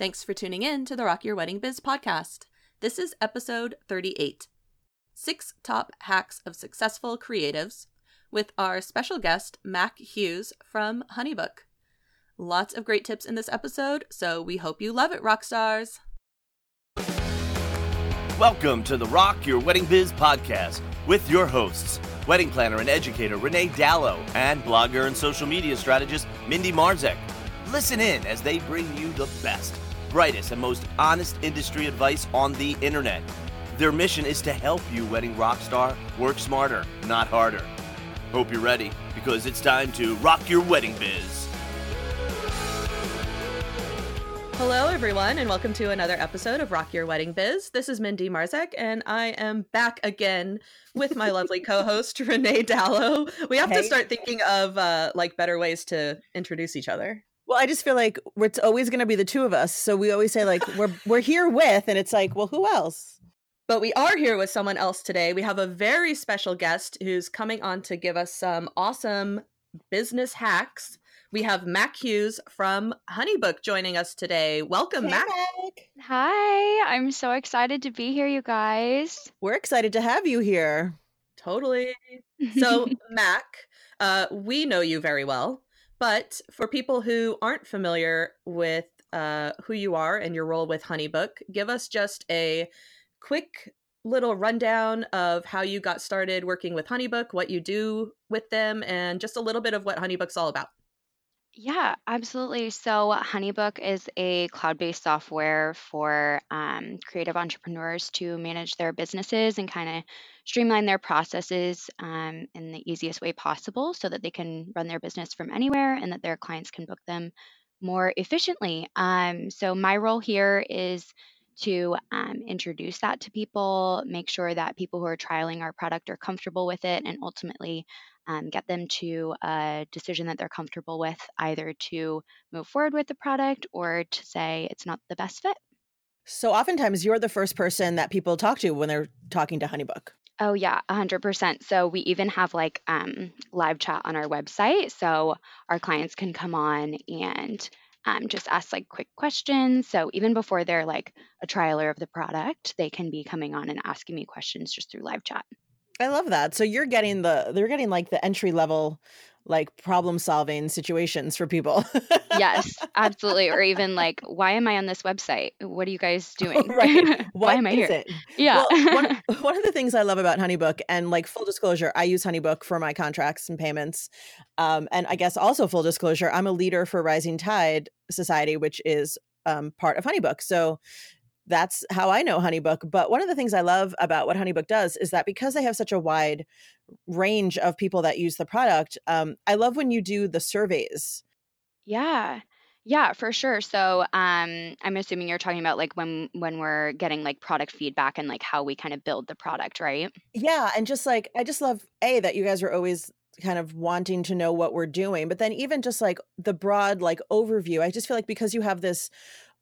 Thanks for tuning in to the Rock Your Wedding Biz podcast. This is episode 38 Six Top Hacks of Successful Creatives with our special guest, Mac Hughes from Honeybook. Lots of great tips in this episode, so we hope you love it, rock stars. Welcome to the Rock Your Wedding Biz podcast with your hosts, wedding planner and educator Renee Dallow and blogger and social media strategist Mindy Marzek. Listen in as they bring you the best brightest, and most honest industry advice on the internet. Their mission is to help you, wedding rock star, work smarter, not harder. Hope you're ready because it's time to rock your wedding biz. Hello, everyone, and welcome to another episode of Rock Your Wedding Biz. This is Mindy Marzek, and I am back again with my lovely co-host Renee Dallow. We have hey. to start thinking of uh, like better ways to introduce each other. Well, I just feel like it's always going to be the two of us. So we always say like we're we're here with, and it's like, well, who else? But we are here with someone else today. We have a very special guest who's coming on to give us some awesome business hacks. We have Mac Hughes from Honeybook joining us today. Welcome, hey, Mac. Mac. Hi, I'm so excited to be here, you guys. We're excited to have you here. Totally. So, Mac, uh, we know you very well. But for people who aren't familiar with uh, who you are and your role with Honeybook, give us just a quick little rundown of how you got started working with Honeybook, what you do with them, and just a little bit of what Honeybook's all about. Yeah, absolutely. So, Honeybook is a cloud based software for um, creative entrepreneurs to manage their businesses and kind of streamline their processes um, in the easiest way possible so that they can run their business from anywhere and that their clients can book them more efficiently. Um, so, my role here is to um, introduce that to people, make sure that people who are trialing our product are comfortable with it, and ultimately um, get them to a decision that they're comfortable with, either to move forward with the product or to say it's not the best fit. So, oftentimes, you're the first person that people talk to when they're talking to Honeybook. Oh yeah, 100%. So we even have like um, live chat on our website, so our clients can come on and um, just ask like quick questions. So even before they're like a trialer of the product, they can be coming on and asking me questions just through live chat. I love that. So you're getting the they're getting like the entry level like problem solving situations for people. yes, absolutely. Or even like, why am I on this website? What are you guys doing? right. why am I here? It? Yeah. Well, one, one of the things I love about Honeybook, and like full disclosure, I use Honeybook for my contracts and payments. Um, and I guess also full disclosure, I'm a leader for Rising Tide Society, which is um, part of Honeybook. So that's how I know Honeybook. But one of the things I love about what Honeybook does is that because they have such a wide range of people that use the product, um, I love when you do the surveys. Yeah. Yeah, for sure. So, um, I'm assuming you're talking about like when when we're getting like product feedback and like how we kind of build the product, right? Yeah, and just like I just love a that you guys are always kind of wanting to know what we're doing, but then even just like the broad like overview. I just feel like because you have this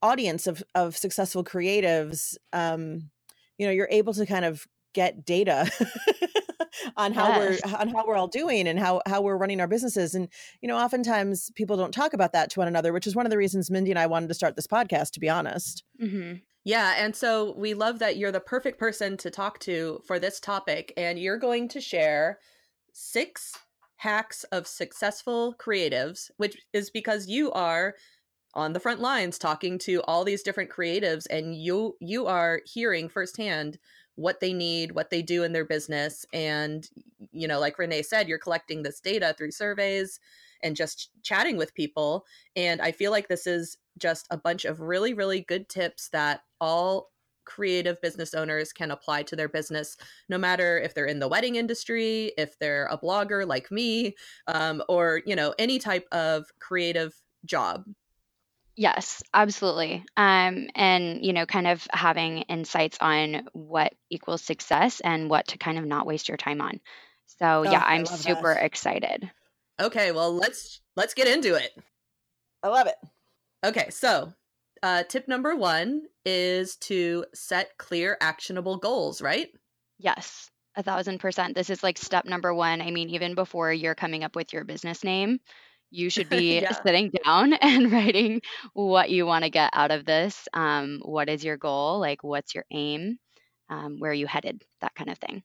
audience of of successful creatives um you know you're able to kind of get data on how yes. we're on how we're all doing and how how we're running our businesses and you know oftentimes people don't talk about that to one another which is one of the reasons mindy and i wanted to start this podcast to be honest mm-hmm. yeah and so we love that you're the perfect person to talk to for this topic and you're going to share six hacks of successful creatives which is because you are on the front lines talking to all these different creatives and you you are hearing firsthand what they need what they do in their business and you know like renee said you're collecting this data through surveys and just chatting with people and i feel like this is just a bunch of really really good tips that all creative business owners can apply to their business no matter if they're in the wedding industry if they're a blogger like me um, or you know any type of creative job Yes, absolutely. Um, and you know, kind of having insights on what equals success and what to kind of not waste your time on. So Oh, yeah, I I'm super that. excited. Okay, well let's let's get into it. I love it. Okay, so uh, tip number one is to set clear, actionable goals. Right? Yes, a thousand percent. This is like step number one. I mean, even before you're coming up with your business name, you should be yeah. sitting down and writing what you want to get out of this. Um, what is your goal? Like, what's your aim? Um, where are you headed? That kind of thing.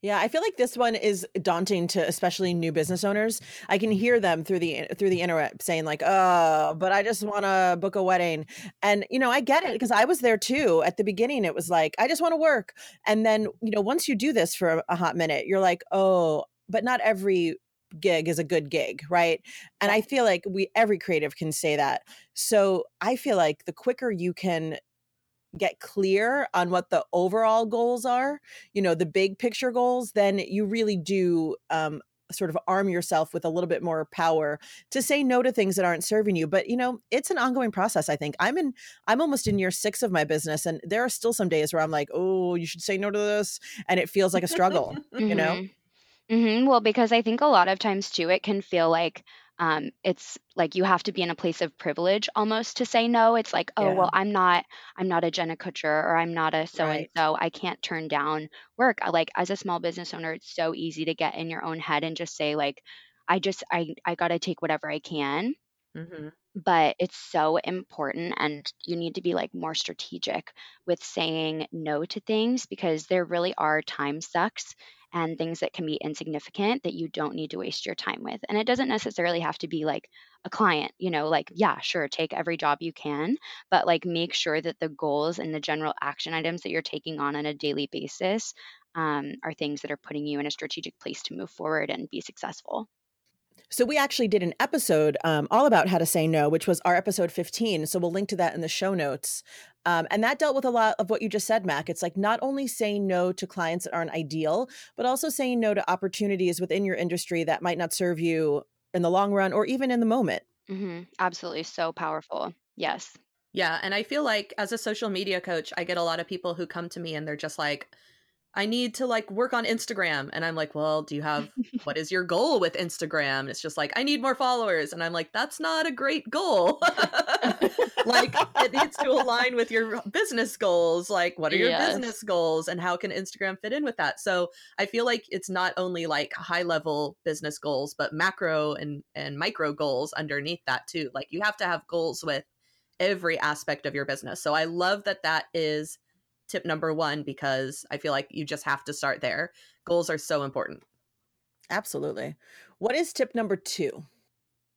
Yeah, I feel like this one is daunting to especially new business owners. I can hear them through the through the internet saying like, "Oh, but I just want to book a wedding." And you know, I get it because I was there too. At the beginning, it was like, "I just want to work." And then, you know, once you do this for a, a hot minute, you're like, "Oh, but not every gig is a good gig, right?" And I feel like we every creative can say that. So, I feel like the quicker you can get clear on what the overall goals are, you know, the big picture goals, then you really do um, sort of arm yourself with a little bit more power to say no to things that aren't serving you. But you know it's an ongoing process i think. I'm in i'm almost in year six of my business and there are still some days where i'm like oh you should say no to this and it feels like a struggle you know mm-hmm. mm-hmm. well because i think a lot of times too it can feel like um, it's like you have to be in a place of privilege almost to say no. It's like, oh well, I'm not, I'm not a Jenna Kutcher or I'm not a so and so. I can't turn down work. Like as a small business owner, it's so easy to get in your own head and just say like, I just, I, I got to take whatever I can. hmm But it's so important, and you need to be like more strategic with saying no to things because there really are time sucks and things that can be insignificant that you don't need to waste your time with. And it doesn't necessarily have to be like a client, you know, like, yeah, sure, take every job you can, but like make sure that the goals and the general action items that you're taking on on a daily basis um, are things that are putting you in a strategic place to move forward and be successful. So we actually did an episode um, all about how to say no, which was our episode 15. So we'll link to that in the show notes. Um, and that dealt with a lot of what you just said, Mac. It's like not only saying no to clients that aren't ideal, but also saying no to opportunities within your industry that might not serve you in the long run or even in the moment. Mm-hmm. Absolutely. So powerful. Yes. Yeah. And I feel like as a social media coach, I get a lot of people who come to me and they're just like, I need to like work on Instagram. And I'm like, well, do you have what is your goal with Instagram? And it's just like, I need more followers. And I'm like, that's not a great goal. like, it needs to align with your business goals. Like, what are your yes. business goals and how can Instagram fit in with that? So I feel like it's not only like high level business goals, but macro and, and micro goals underneath that too. Like, you have to have goals with every aspect of your business. So I love that that is tip number one because I feel like you just have to start there. Goals are so important. Absolutely. What is tip number two?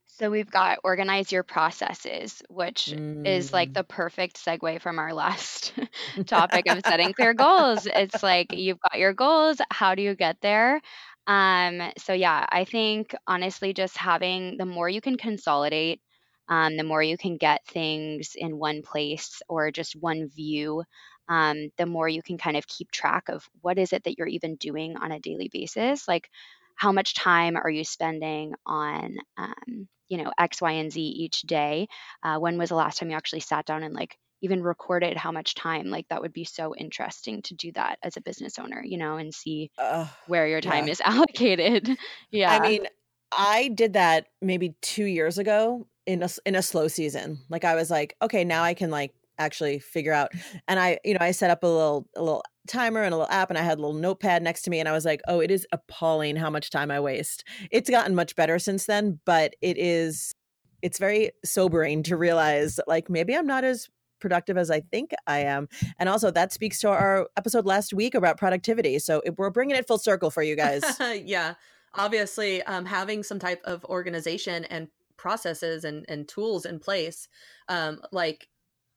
So we've got organize your processes, which mm. is like mm. the perfect segue from our last topic of setting clear goals. It's like you've got your goals, how do you get there? Um, so yeah, I think honestly, just having the more you can consolidate, um, the more you can get things in one place or just one view um, the more you can kind of keep track of what is it that you're even doing on a daily basis. Like, how much time are you spending on, um, you know, X, Y, and Z each day? Uh, when was the last time you actually sat down and like even recorded how much time? Like, that would be so interesting to do that as a business owner, you know, and see uh, where your time yeah. is allocated. yeah. I mean, I did that maybe two years ago in a in a slow season. Like I was like, okay, now I can like actually figure out. And I, you know, I set up a little a little timer and a little app and I had a little notepad next to me and I was like, "Oh, it is appalling how much time I waste." It's gotten much better since then, but it is it's very sobering to realize like maybe I'm not as productive as I think I am. And also that speaks to our episode last week about productivity. So we're bringing it full circle for you guys. yeah. Obviously, um, having some type of organization and processes and, and tools in place um, like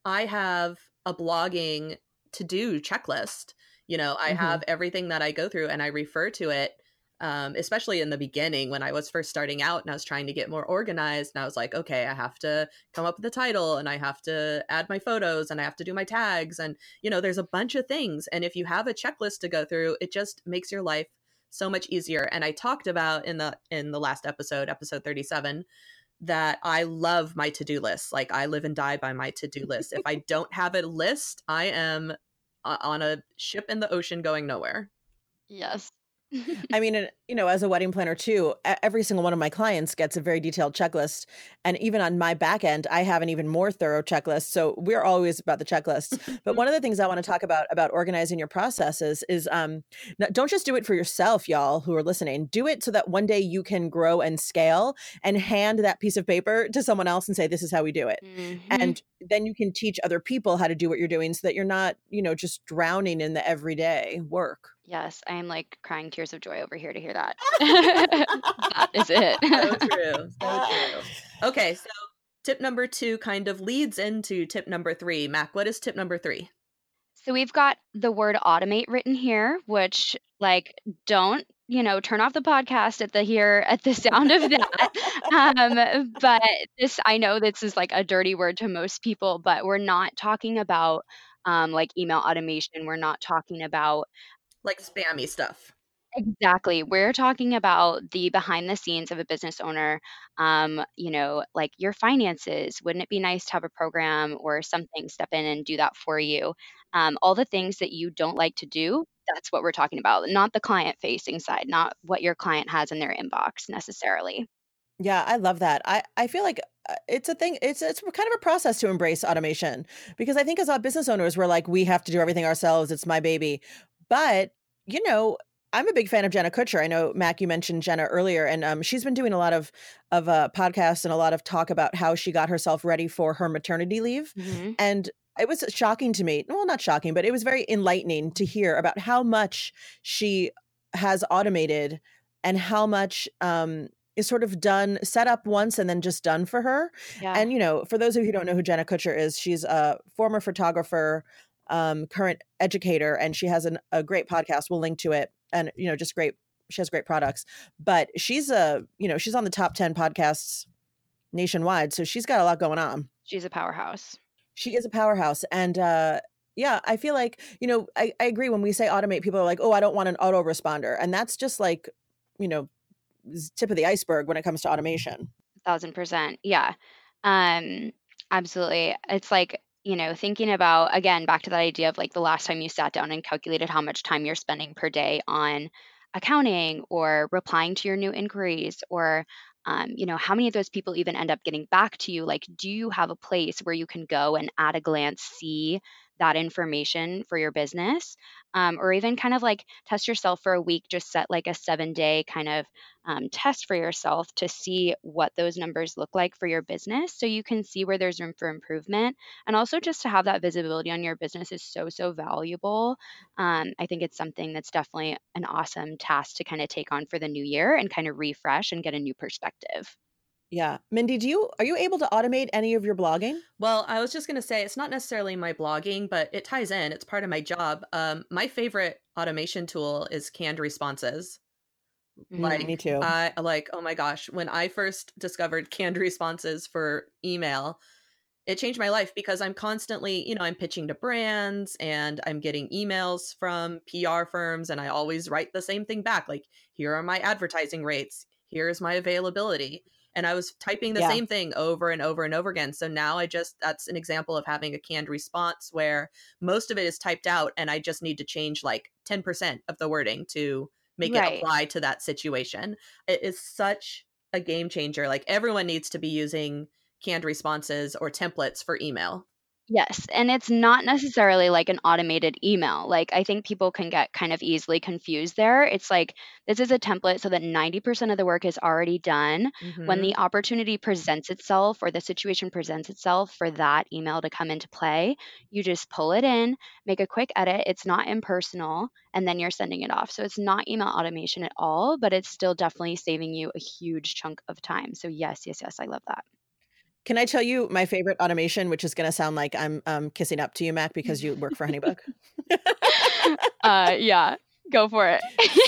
I have a blogging to do checklist. You know, I mm-hmm. have everything that I go through and I refer to it, um, especially in the beginning when I was first starting out and I was trying to get more organized. And I was like, okay, I have to come up with a title and I have to add my photos and I have to do my tags. And, you know, there's a bunch of things. And if you have a checklist to go through, it just makes your life so much easier. And I talked about in the in the last episode, episode 37, that I love my to do list. Like I live and die by my to do list. if I don't have a list, I am uh, on a ship in the ocean going nowhere. Yes. I mean, you know, as a wedding planner too, every single one of my clients gets a very detailed checklist. And even on my back end, I have an even more thorough checklist. So we're always about the checklists. but one of the things I want to talk about about organizing your processes is um, don't just do it for yourself, y'all who are listening. Do it so that one day you can grow and scale and hand that piece of paper to someone else and say, this is how we do it. Mm-hmm. And then you can teach other people how to do what you're doing so that you're not, you know, just drowning in the everyday work. Yes, I am like crying tears of joy over here to hear that. that is it. so true. So true. Okay, so tip number two kind of leads into tip number three. Mac, what is tip number three? So we've got the word automate written here, which like don't you know turn off the podcast at the here at the sound of that um, but this i know this is like a dirty word to most people but we're not talking about um, like email automation we're not talking about like spammy stuff. Exactly. We're talking about the behind the scenes of a business owner. Um, you know, like your finances. Wouldn't it be nice to have a program or something step in and do that for you? Um, all the things that you don't like to do, that's what we're talking about, not the client facing side, not what your client has in their inbox necessarily. Yeah, I love that. I I feel like uh, it's a thing. It's it's kind of a process to embrace automation because I think as business owners, we're like we have to do everything ourselves. It's my baby. But, you know, I'm a big fan of Jenna Kutcher. I know Mac, you mentioned Jenna earlier, and um, she's been doing a lot of of uh, podcasts and a lot of talk about how she got herself ready for her maternity leave. Mm-hmm. And it was shocking to me. Well, not shocking, but it was very enlightening to hear about how much she has automated and how much um, is sort of done, set up once and then just done for her. Yeah. And you know, for those of you who don't know who Jenna Kutcher is, she's a former photographer um, current educator, and she has an, a great podcast. We'll link to it, and you know, just great. She has great products, but she's a you know she's on the top ten podcasts nationwide, so she's got a lot going on. She's a powerhouse. She is a powerhouse, and uh, yeah, I feel like you know I, I agree when we say automate, people are like, oh, I don't want an autoresponder, and that's just like you know tip of the iceberg when it comes to automation. Thousand percent, yeah. Um, absolutely. It's like you know, thinking about again back to that idea of like the last time you sat down and calculated how much time you're spending per day on accounting or replying to your new inquiries or um, you know how many of those people even end up getting back to you like do you have a place where you can go and at a glance see that information for your business um, or even kind of like test yourself for a week just set like a seven day kind of um, test for yourself to see what those numbers look like for your business so you can see where there's room for improvement and also just to have that visibility on your business is so so valuable um, i think it's something that's definitely an awesome task to kind of take on for the new year and kind of refresh and get a new perspective yeah. Mindy, do you are you able to automate any of your blogging? Well, I was just going to say it's not necessarily my blogging, but it ties in. It's part of my job. Um my favorite automation tool is canned responses. Mm, me too. I like oh my gosh, when I first discovered canned responses for email, it changed my life because I'm constantly, you know, I'm pitching to brands and I'm getting emails from PR firms and I always write the same thing back like here are my advertising rates, here's my availability and I was typing the yeah. same thing over and over and over again. So now I just that's an example of having a canned response where most of it is typed out and I just need to change like 10% of the wording to make right. it apply to that situation. It is such a game changer. Like everyone needs to be using canned responses or templates for email. Yes, and it's not necessarily like an automated email. Like I think people can get kind of easily confused there. It's like this is a template so that 90% of the work is already done. Mm-hmm. When the opportunity presents itself or the situation presents itself for that email to come into play, you just pull it in, make a quick edit. It's not impersonal, and then you're sending it off. So it's not email automation at all, but it's still definitely saving you a huge chunk of time. So yes, yes, yes, I love that. Can I tell you my favorite automation, which is going to sound like I'm um, kissing up to you, Mac, because you work for Honeybook? uh, yeah, go for it.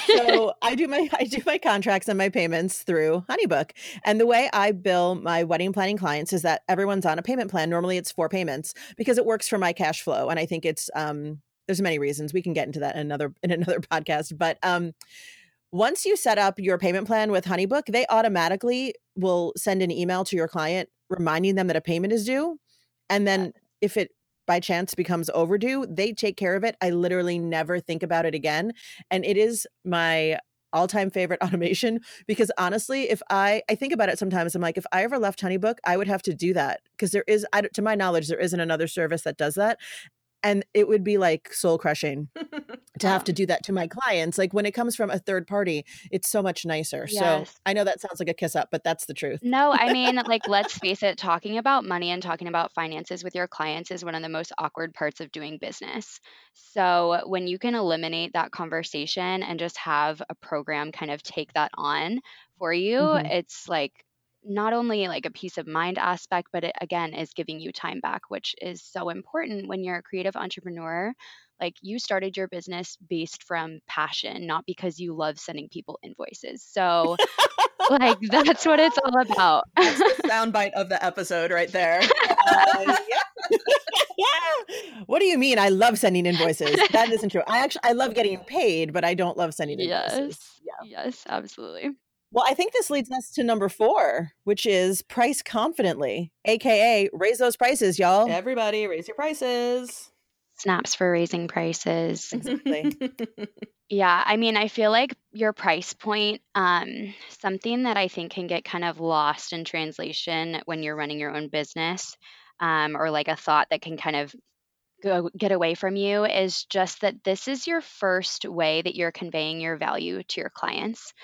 so I do my I do my contracts and my payments through Honeybook, and the way I bill my wedding planning clients is that everyone's on a payment plan. Normally, it's four payments because it works for my cash flow, and I think it's um, there's many reasons we can get into that in another in another podcast, but um, once you set up your payment plan with Honeybook, they automatically will send an email to your client reminding them that a payment is due. And then if it by chance becomes overdue, they take care of it. I literally never think about it again. And it is my all-time favorite automation because honestly, if I I think about it sometimes, I'm like, if I ever left Honeybook, I would have to do that because there is, I, to my knowledge, there isn't another service that does that and it would be like soul crushing to have to do that to my clients like when it comes from a third party it's so much nicer yes. so i know that sounds like a kiss up but that's the truth no i mean like let's face it talking about money and talking about finances with your clients is one of the most awkward parts of doing business so when you can eliminate that conversation and just have a program kind of take that on for you mm-hmm. it's like not only like a peace of mind aspect, but it again is giving you time back, which is so important when you're a creative entrepreneur. Like you started your business based from passion, not because you love sending people invoices. So, like, that's what it's all about. That's the soundbite of the episode right there. Uh, yeah. what do you mean? I love sending invoices. That isn't true. I actually I love getting paid, but I don't love sending invoices. Yes. Yeah. Yes, absolutely. Well, I think this leads us to number four, which is price confidently, aka raise those prices, y'all. Everybody, raise your prices. Snaps for raising prices. Exactly. yeah, I mean, I feel like your price point, um, something that I think can get kind of lost in translation when you're running your own business, um, or like a thought that can kind of go get away from you is just that this is your first way that you're conveying your value to your clients.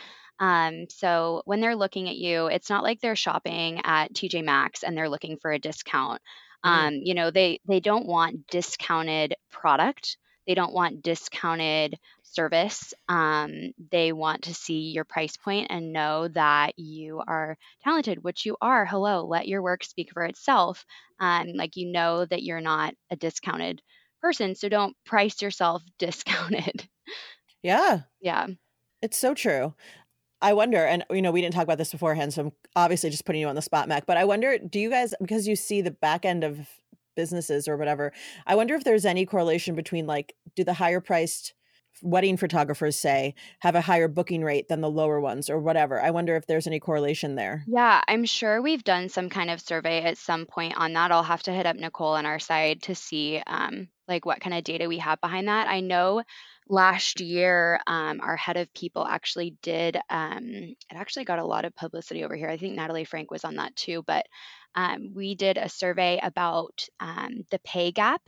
Um, so when they're looking at you, it's not like they're shopping at TJ Maxx and they're looking for a discount. Mm-hmm. Um, you know, they they don't want discounted product. They don't want discounted service. Um, they want to see your price point and know that you are talented, which you are. Hello, let your work speak for itself. Um, like you know that you're not a discounted person, so don't price yourself discounted. Yeah. Yeah. It's so true. I wonder, and you know, we didn't talk about this beforehand, so I'm obviously just putting you on the spot, Mac. But I wonder, do you guys, because you see the back end of businesses or whatever, I wonder if there's any correlation between like, do the higher priced wedding photographers say have a higher booking rate than the lower ones or whatever. I wonder if there's any correlation there. Yeah, I'm sure we've done some kind of survey at some point on that. I'll have to hit up Nicole on our side to see um, like what kind of data we have behind that. I know last year, um, our head of people actually did, um, it actually got a lot of publicity over here. I think Natalie Franke was on that too, but um, we did a survey about um, the pay gap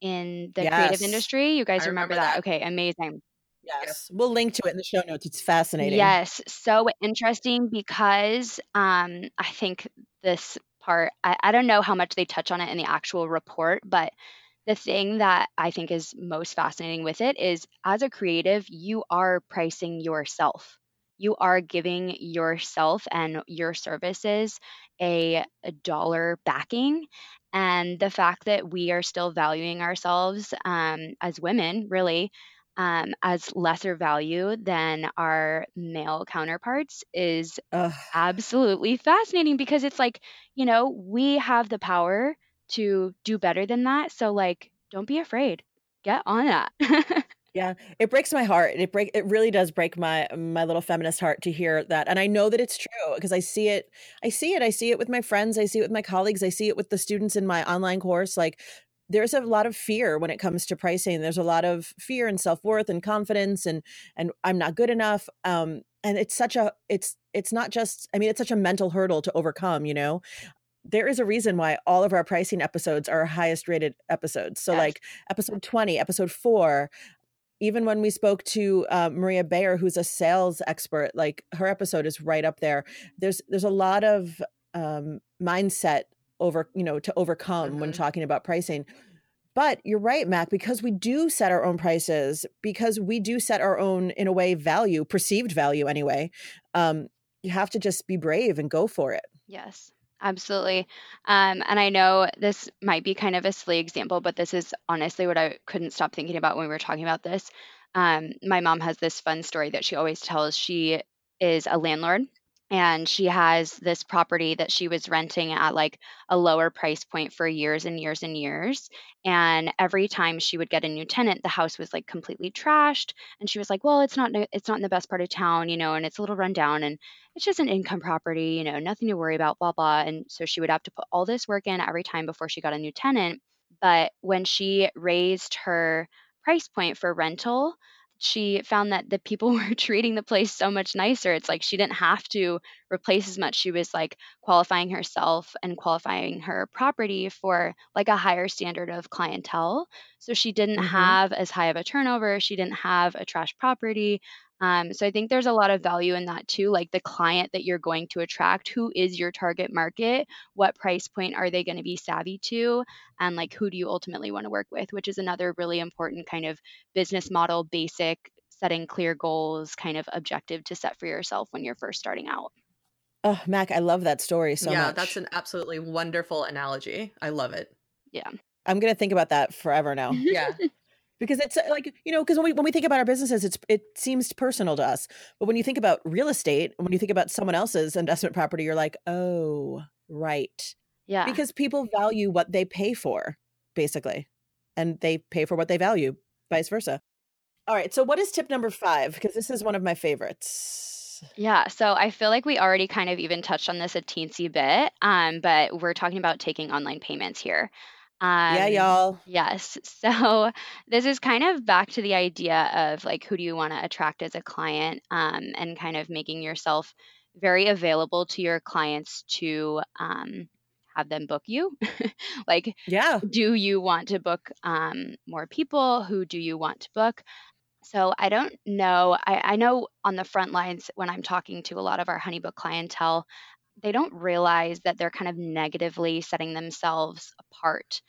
in the creative industry. You guys remember, remember that? that? Okay, amazing. Yes. We'll link to it in the show notes. It's fascinating. Yes. So interesting because um, I think this part, I, I don't know how much they touch on it in the actual report, but the thing that I think is most fascinating with it is as a creative, you are pricing yourself. You are giving yourself and your services a, a dollar backing. And the fact that we are still valuing ourselves um, as women, really, um, as lesser value than our male counterparts is Ugh. absolutely fascinating because it's like, you know, we have the power to do better than that. So like, don't be afraid. Get on that. yeah, it breaks my heart. It break it really does break my my little feminist heart to hear that. And I know that it's true because I see it I see it. I see it with my friends, I see it with my colleagues, I see it with the students in my online course like there's a lot of fear when it comes to pricing. There's a lot of fear and self-worth and confidence and and I'm not good enough. Um and it's such a it's it's not just i mean it's such a mental hurdle to overcome you know there is a reason why all of our pricing episodes are highest rated episodes. So, yes. like episode 20, episode four, even when we spoke to uh, Maria Bayer, who's a sales expert, like her episode is right up there. There's there's a lot of um, mindset over you know to overcome mm-hmm. when talking about pricing. But you're right, Mac, because we do set our own prices, because we do set our own, in a way, value, perceived value anyway. Um, you have to just be brave and go for it. Yes. Absolutely. Um, and I know this might be kind of a silly example, but this is honestly what I couldn't stop thinking about when we were talking about this. Um, my mom has this fun story that she always tells. She is a landlord and she has this property that she was renting at like a lower price point for years and years and years and every time she would get a new tenant the house was like completely trashed and she was like well it's not it's not in the best part of town you know and it's a little rundown and it's just an income property you know nothing to worry about blah blah and so she would have to put all this work in every time before she got a new tenant but when she raised her price point for rental she found that the people were treating the place so much nicer. It's like she didn't have to replace as much. She was like qualifying herself and qualifying her property for like a higher standard of clientele. So she didn't Mhm. have as high of a turnover. She didn't have a trash property. Um, so I think there's a lot of value in that too, like the client that you're going to attract, who is your target market, what price point are they going to be savvy to, and like who do you ultimately want to work with, which is another really important kind of business model basic setting clear goals kind of objective to set for yourself when you're first starting out. Oh, Mac, I love that story so yeah, much. that's an absolutely wonderful analogy. I love it. Yeah. I'm gonna think about that forever now. Yeah. because it's uh, like you know because when we when we think about our businesses it's it seems personal to us but when you think about real estate when you think about someone else's investment property you're like oh right Yeah. because people value what they pay for basically and they pay for what they value vice versa all right so what is tip number five because this is one of my favorites Yeah, so I feel like we already kind of even touched on this a teensy bit, um, but we're talking about taking online payments here. Yeah Um, y'all Yes. So this is kind of back to the idea of like who do you want to attract as a client um, and kind of making yourself very available to your clients to um, have them book you. like, yeah do you want to book um, more people? Who do you want to book? So I don't know. I, I know on the front lines when I'm talking to a lot of our HoneyBook clientele, they don't realize that they're kind of negatively setting themselves apart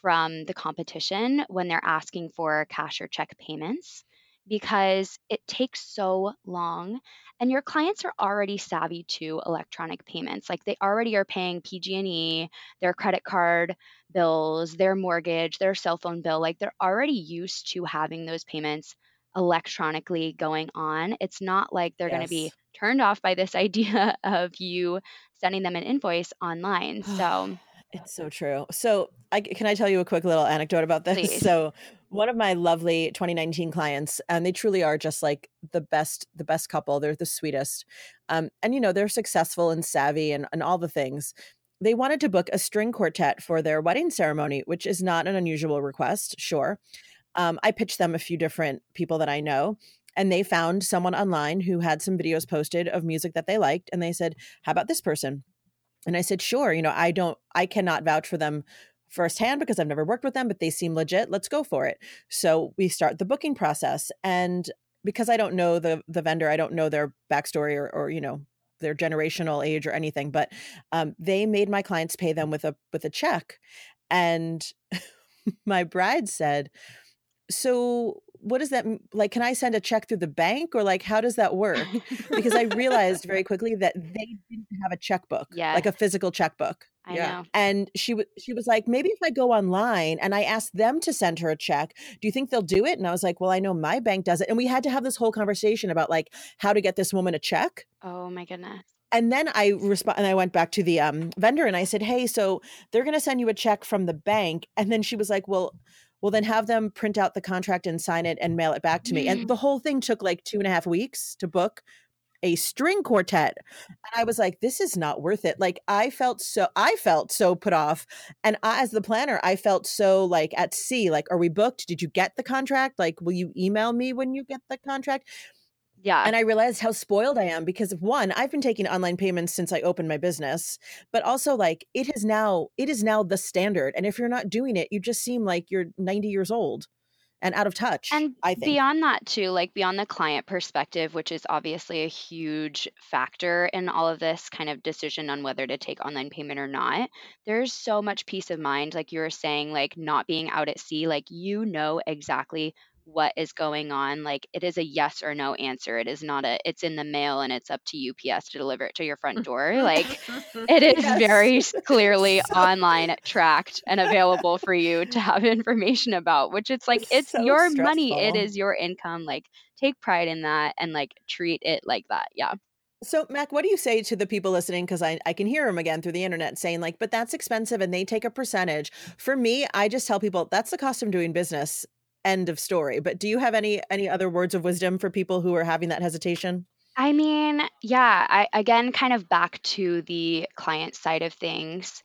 from the competition when they're asking for cash or check payments because it takes so long and your clients are already savvy to electronic payments like they already are paying PG&E their credit card bills their mortgage their cell phone bill like they're already used to having those payments electronically going on it's not like they're going to be Yes. Turned off by this idea of you sending them an invoice online. So, It's so true. So, I, can I tell you a quick little anecdote about this? Please. So, one of my lovely 2019 clients, and they truly are just like the best, the best couple. They're the sweetest, um, and you know they're successful and savvy and and all the things. They wanted to book a string quartet for their wedding ceremony, which is not an unusual request. Sure, um, I pitched them a few different people that I know, and they found someone online who had some videos posted of music that they liked, and they said, "How about this person?" And I said, sure, you know, I don't, I cannot vouch for them firsthand because I've never worked with them, but they seem legit. Let's go for it. So we start the booking process. And because I don't know the the vendor, I don't know their backstory or, or you know, their generational age or anything, but um, they made my clients pay them with a with a check. And my bride said, so what does that like can i send a check through the bank or like how does that work because i realized very quickly that they didn't have a checkbook like a physical checkbook I Yeah. know. and she was she was like maybe if i go online and i ask them to send her a check do you think they'll do it and i was like well i know my bank does it and we had to have this whole conversation about like how to get this woman a check Oh my goodness. and then I respond and I went back to the um, vendor and I said, "Hey, so they're going to send you a check from the bank." And then she was like, "Well, well, then have them print out the contract and sign it and mail it back to me." And mm-hmm. the whole thing took like two and a half weeks to book a string quartet. And I was like, "This is not worth it." Like I felt so, I felt so put off, and I, as the planner, I felt so like at sea. Like, are we booked? Did you get the contract? Like, will you email me when you get the contract? Yeah. And I realized how spoiled I am because one, I've been taking online payments since I opened my business, but also like it is now it is now the standard. And if you're not doing it, you just seem like you're 90 years old and out of touch. And I think. beyond that, too, like beyond the client perspective, which is obviously a huge factor in all of this kind of decision on whether to take online payment or not, there's so much peace of mind. Like you were saying, like not being out at sea, like you know exactly what is going on. Like it is a yes or no answer. It is not a, it's in the mail and it's up to UPS to deliver it to your front door. Like it is Yes. very clearly So- online tracked and available for you to have information about which it's like it's So your money it is your income like take pride in that and like treat it like that yeah So, Mac, what do you say to the people listening? Because I, I can hear them again through the internet saying, like, but that's expensive and they take a percentage. For me, I just tell people that's the cost of doing business. End of story. But do you have any any other words of wisdom for people who are having that hesitation? i mean yeah i again kind of back to the client side of things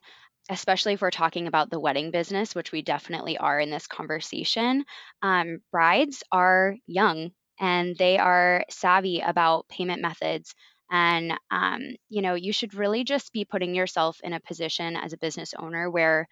especially if we're talking about the wedding business which we definitely are in this conversation um, brides are young and they are savvy about payment methods. And, um, you know, you should really just be putting yourself in a position as a business owner where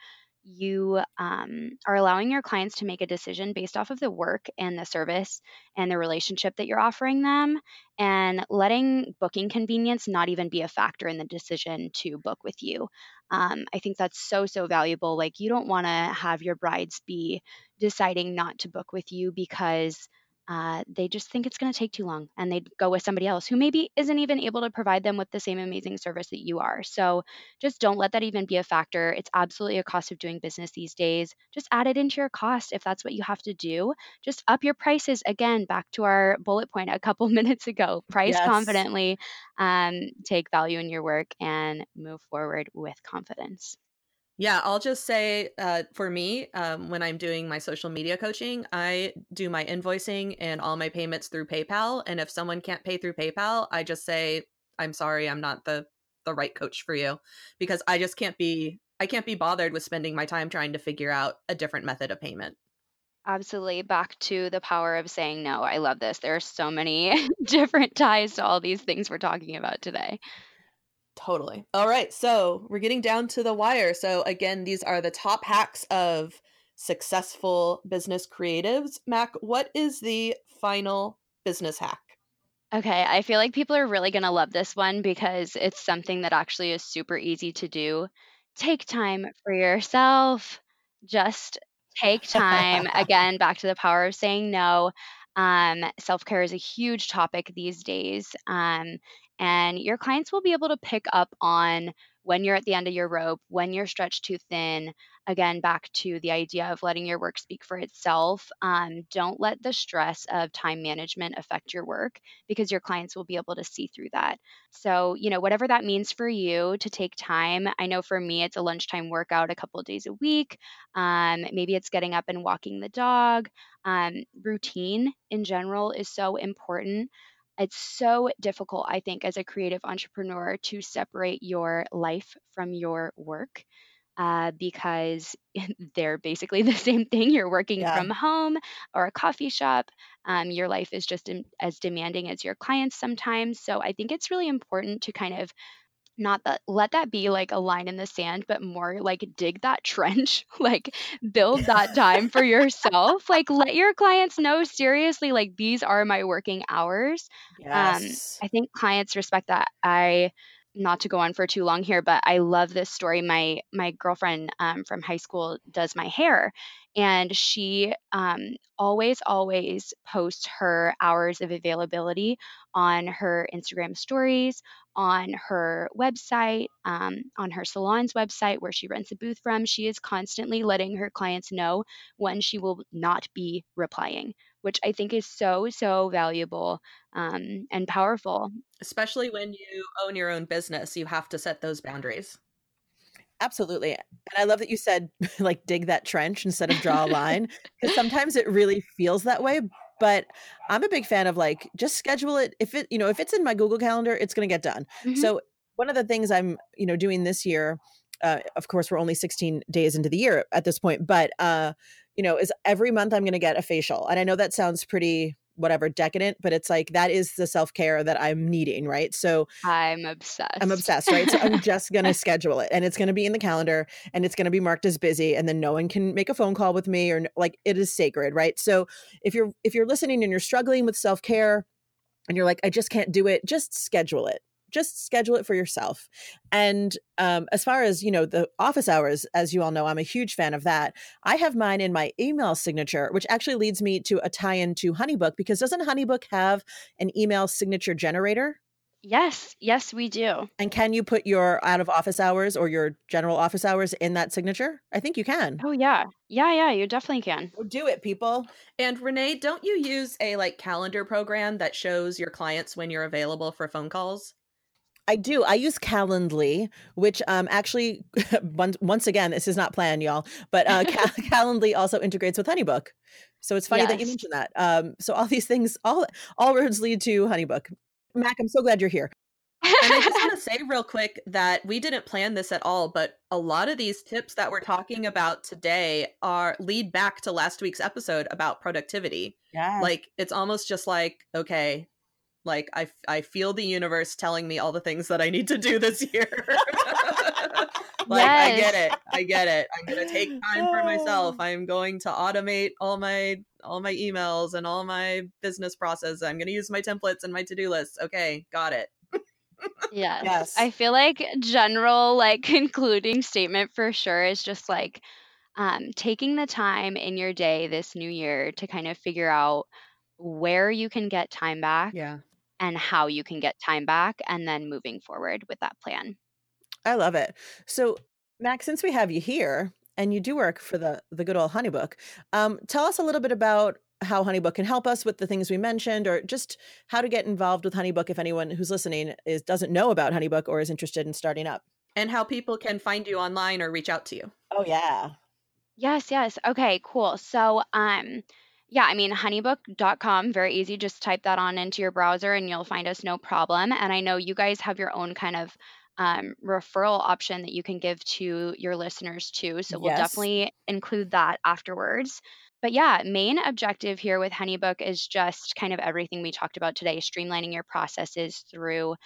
you um, are allowing your clients to make a decision based off of the work and the service and the relationship that you're offering them, and letting booking convenience not even be a factor in the decision to book with you. Um, I think that's so, so valuable. Like, you don't want to have your brides be deciding not to book with you because uh, they just think it's going to take too long and they'd go with somebody else who maybe isn't even able to provide them with the same amazing service that you are. So just don't let that even be a factor. It's absolutely a cost of doing business these days. Just add it into your cost if that's what you have to do. Just up your prices again, back to our bullet point a couple minutes ago. Price yes. confidently, um, take value in your work, and move forward with confidence. Yeah, I'll just say uh, for me, um, when I'm doing my social media coaching, I do my invoicing and all my payments through PayPal. And if someone can't pay through PayPal, I just say, "I'm sorry, I'm not the the right coach for you," because I just can't be I can't be bothered with spending my time trying to figure out a different method of payment. Absolutely. Back to the power of saying no. I love this. There are so many different ties to all these things we're talking about today. Totally. All right. So we're getting down to the wire. So, again, these are the top hacks of successful business creatives. Mac, what is the final business hack? Okay, I feel like people are really going to love this one because it's something that actually is super easy to do. Take time for yourself. Just take time. Again, back to the power of saying no. Um, Self care is a huge topic these days. Um, and your clients will be able to pick up on when you're at the end of your rope, when you're stretched too thin. Again, back to the idea of letting your work speak for itself. Um, don't let the stress of time management affect your work because your clients will be able to see through that. So, you know, whatever that means for you to take time. I know for me, it's a lunchtime workout a couple days a week. Um, maybe it's getting up and walking the dog. Um, routine in general is so important. It's so difficult, I think, as a creative entrepreneur to separate your life from your work. Uh, because they're basically the same thing. You're working yeah. from home or a coffee shop. Um, your life is just in, as demanding as your clients sometimes. So I think it's really important to kind of not that let that be like a line in the sand but more like dig that trench like build that time for yourself. Like let your clients know seriously like these are my working hours. Um, yes. um i think clients respect that. I not to go on for too long here, but I love this story. My my girlfriend um, from high school does my hair, and she um, always always posts her hours of availability on her Instagram stories, on her website, um, on her salon's website where she rents a booth from. She is constantly letting her clients know when she will not be replying, which I think is so, so valuable um, and powerful. Especially when you own your own business, you have to set those boundaries. Absolutely. And I love that you said like dig that trench instead of draw a line because sometimes it really feels that way, but I'm a big fan of like just schedule it. If it, you know, if it's in my Google Calendar, it's going to get done. Mm-hmm. So one of the things I'm, you know, doing this year, uh, of course, we're only 16 days into the year at this point, but uh, you know, is every month I'm going to get a facial, and I know that sounds pretty whatever decadent but it's like that is the self-care that i'm needing right? So i'm obsessed i'm obsessed. right? So i'm just going to schedule it and it's going to be in the calendar and it's going to be marked as busy and then no one can make a phone call with me or like it is sacred right? So if you're if you're listening and you're struggling with self-care and you're like i just can't do it just schedule it just schedule it for yourself. And um, as far as you know, the office hours, as you all know, I'm a huge fan of that. I have mine in my email signature, which actually leads me to a tie-in to HoneyBook because doesn't HoneyBook have an email signature generator? Yes, yes, we do. And can you put your out of office hours or your general office hours in that signature? I think you can. Oh yeah. Yeah, yeah, you definitely can. do it, people. And Renee, don't you use a like calendar program that shows your clients when you're available for phone calls? I do. I use Calendly, which um actually once again, this is not planned, y'all, but uh, Cal- Calendly also integrates with HoneyBook. So it's funny yes. that you mentioned that. Um, so all these things, all all roads lead to HoneyBook. Mac, I'm so glad you're here. and I just want to say real quick that we didn't plan this at all, but a lot of these tips that we're talking about today are lead back to last week's episode about productivity. Yeah. Like it's almost just like, okay, like I I feel the universe telling me all the things that I need to do this year. like I get it. I get it. I'm going to take time for myself. I'm going to automate all my all my emails and all my business process. I'm going to use my templates and my to-do lists. Okay, got it. Yes. Yes. I feel like general like concluding statement for sure is just like um, taking the time in your day this new year to kind of figure out where you can get time back Yeah. And how you can get time back and then moving forward with that plan. I love it. So, Mac, since we have you here and you do work for the the good old Honeybook, um, tell us a little bit about how Honeybook can help us with the things we mentioned, or just how to get involved with Honeybook if anyone who's listening is doesn't know about Honeybook or is interested in starting up. And how people can find you online or reach out to you. Oh yeah, Yes, yes. Okay, cool. So, um, yeah, I mean, honeybook.com, very easy. Just type that on into your browser and you'll find us no problem. And I know you guys have your own kind of um, referral option that you can give to your listeners too. So we'll Yes. definitely include that afterwards. But yeah, main objective here with HoneyBook is just kind of everything we talked about today, streamlining your processes through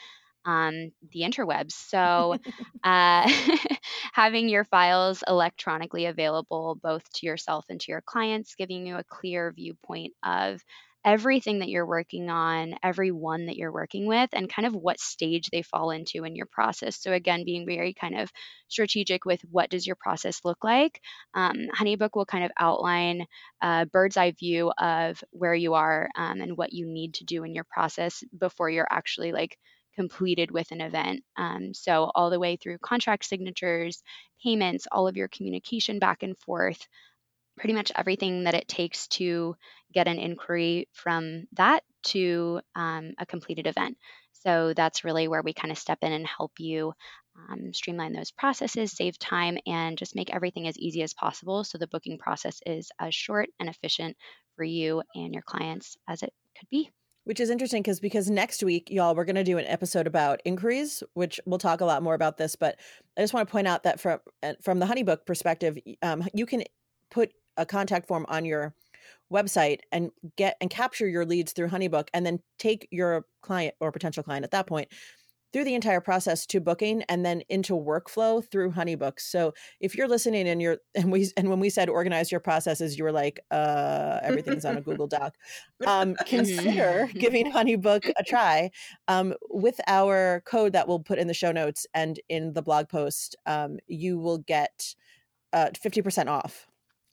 um, the interwebs. So, uh, having your files electronically available both to yourself and to your clients, giving you a clear viewpoint of everything that you're working on, every one that you're working with, and kind of what stage they fall into in your process. So, again, being very kind of strategic with what does your process look like. Um, Honeybook will kind of outline a bird's eye view of where you are um, and what you need to do in your process before you're actually like completed with an event. Um, so, all the way through contract signatures, payments, all of your communication back and forth, pretty much everything that it takes to get an inquiry from that to um, a completed event. So, that's really where we kind of step in and help you um, streamline those processes, save time, and just make everything as easy as possible so the booking process is as short and efficient for you and your clients as it could be. Which is interesting because because next week, y'all, we're going to do an episode about inquiries, which we'll talk a lot more about this. But I just want to point out that from uh, from the Honeybook perspective, um, you can put a contact form on your website and get and capture your leads through Honeybook, and then take your client or potential client at that point through the entire process to booking and then into workflow through Honeybook. So if you're listening and you're and we and when we said organize your processes, you were like, uh, everything's on a Google Doc. Um, consider giving Honeybook a try. Um, with our code that we'll put in the show notes and in the blog post, um, you will get uh, 50% off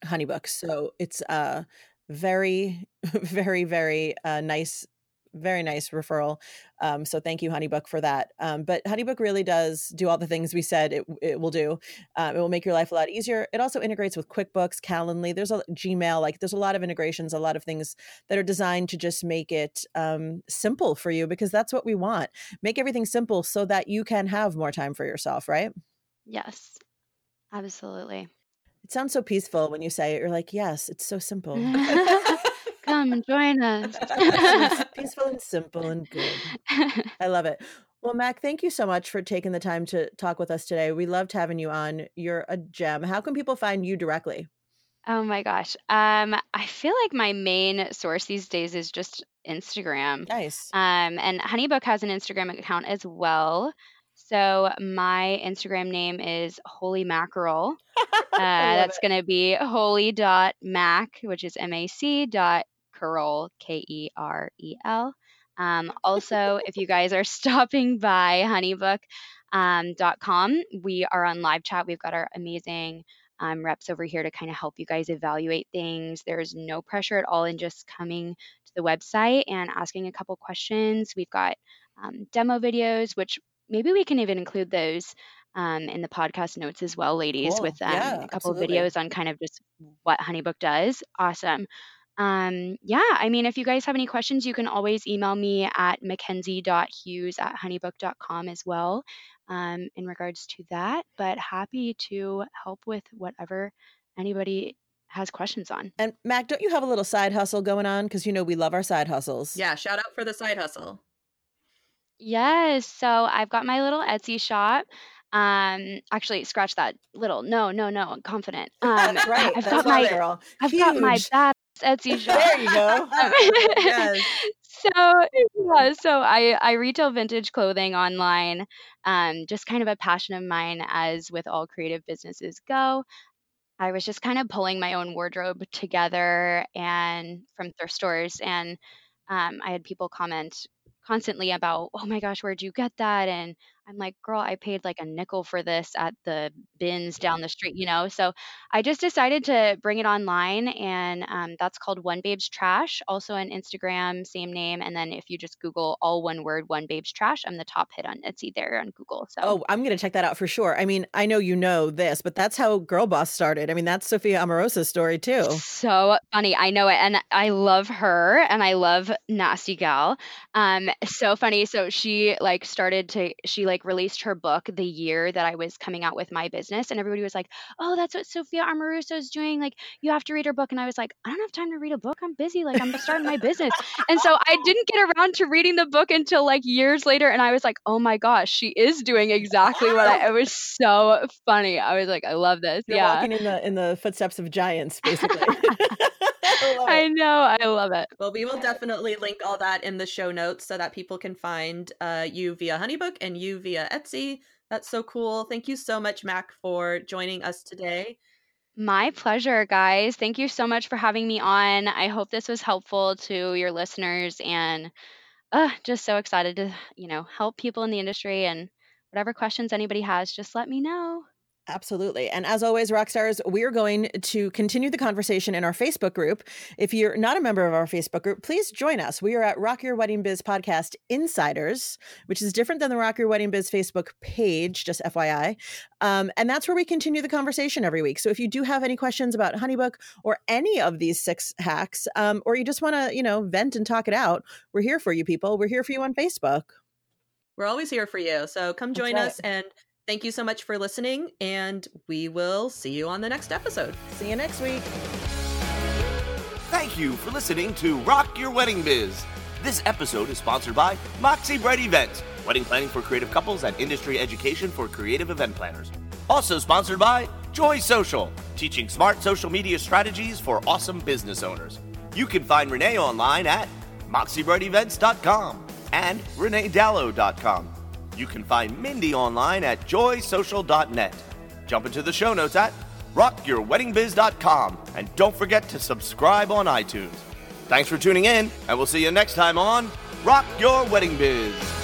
Honeybook. So it's a very, very, very uh, nice very nice referral. Um, so thank you, Honeybook, for that. Um, but Honeybook really does do all the things we said it, it will do. Um, it will make your life a lot easier. It also integrates with QuickBooks, Calendly. There's a Gmail. Like there's a lot of integrations, a lot of things that are designed to just make it um, simple for you because that's what we want. Make everything simple so that you can have more time for yourself. Right? Yes, absolutely. It sounds so peaceful when you say it. You're like, yes, it's so simple. Come and join us. Peaceful and simple and good. I love it. Well, Mac, thank you so much for taking the time to talk with us today. We loved having you on. You're a gem. How can people find you directly? Oh my gosh. Um, I feel like my main source these days is just Instagram. Nice. Um, and Honeybook has an Instagram account as well. So my Instagram name is Holy Mackerel. Uh, that's going to be holy.mac, which is M A C dot curl, K E R E L. Um, also, if you guys are stopping by honeybook.com, com, we are on live chat. We've got our amazing um, reps over here to kind of help you guys evaluate things. There's no pressure at all in just coming to the website and asking a couple questions. We've got um, demo videos, which maybe we can even include those um, in the podcast notes as well, ladies, Cool. with um, Yeah, a couple videos on kind of just what Honeybook does. Awesome. Um, yeah, I mean, if you guys have any questions, you can always email me at mackenzie.hughes at honeybook.com as well um, in regards to that. But happy to help with whatever anybody has questions on. And Mac, don't you have a little side hustle going on? Because you know we love our side hustles. Yeah, shout out for the side hustle. Yes. So I've got my little Etsy shop. Um, actually, scratch that little. No, no, no. I'm confident. Um, That's right. I've That's got my they're I've got my Etsy shop. There you go. Yes. so yeah, so I I retail vintage clothing online. Um, just kind of a passion of mine, as with all creative businesses go. I was just kind of pulling my own wardrobe together and from thrift stores, and um, I had people comment constantly about, "Oh my gosh, where'd you get that?" And I'm like, "Girl, I paid like a nickel for this at the bins down the street, you know?" So I just decided to bring it online, and um, that's called One Babes Trash. Also on Instagram, same name. And then if you just Google all one word, One Babes Trash, I'm the top hit on Etsy there on Google. So Oh, I'm going to check that out for sure. I mean, I know you know this, but that's how Girl Boss started. I mean, that's Sophia Amoruso's story too. So funny. I know it. And I love her and I love Nasty Gal. Um, so funny. So she like started to she like released her book the year that I was coming out with my business and everybody was like, Oh, that's what Sophia Amoruso is doing. Like you have to read her book. And I was like, I don't have time to read a book. I'm busy. Like I'm starting my business. And so I didn't get around to reading the book until like years later. And I was like, oh my gosh, she is doing exactly what I it was so funny. I was like, I love this. You're yeah. walking in the in the footsteps of giants, basically. I I know. I love it. Well, we will definitely link all that in the show notes so that people can find uh, you via Honeybook and you via Etsy. That's so cool. Thank you so much, Mac, for joining us today. My pleasure, guys. Thank you so much for having me on. I hope this was helpful to your listeners and uh, just so excited to, you know, help people in the industry and whatever questions anybody has, just let me know. Absolutely. And as always, rock stars, we're going to continue the conversation in our Facebook group. If you're not a member of our Facebook group, please join us. We are at Rock Your Wedding Biz Podcast Insiders, which is different than the Rock Your Wedding Biz Facebook page, just FYI. Um, and that's where we continue the conversation every week. So if you do have any questions about Honeybook or any of these six hacks, um, or you just want to, you know, vent and talk it out, we're here for you people. We're here for you on Facebook. We're always here for you. So come join right. us and thank you so much for listening. And we will see you on the next episode. See you next week. Thank you for listening to Rock Your Wedding Biz. This episode is sponsored by Moxie Bright Events, wedding planning for creative couples and industry education for creative event planners. Also sponsored by Joy Social, teaching smart social media strategies for awesome business owners. You can find Renee online at moxiebrightevents.com and reneedallo.com. You can find Mindy online at joysocial.net. Jump into the show notes at rockyourweddingbiz.com and don't forget to subscribe on iTunes. Thanks for tuning in, and we'll see you next time on Rock Your Wedding Biz.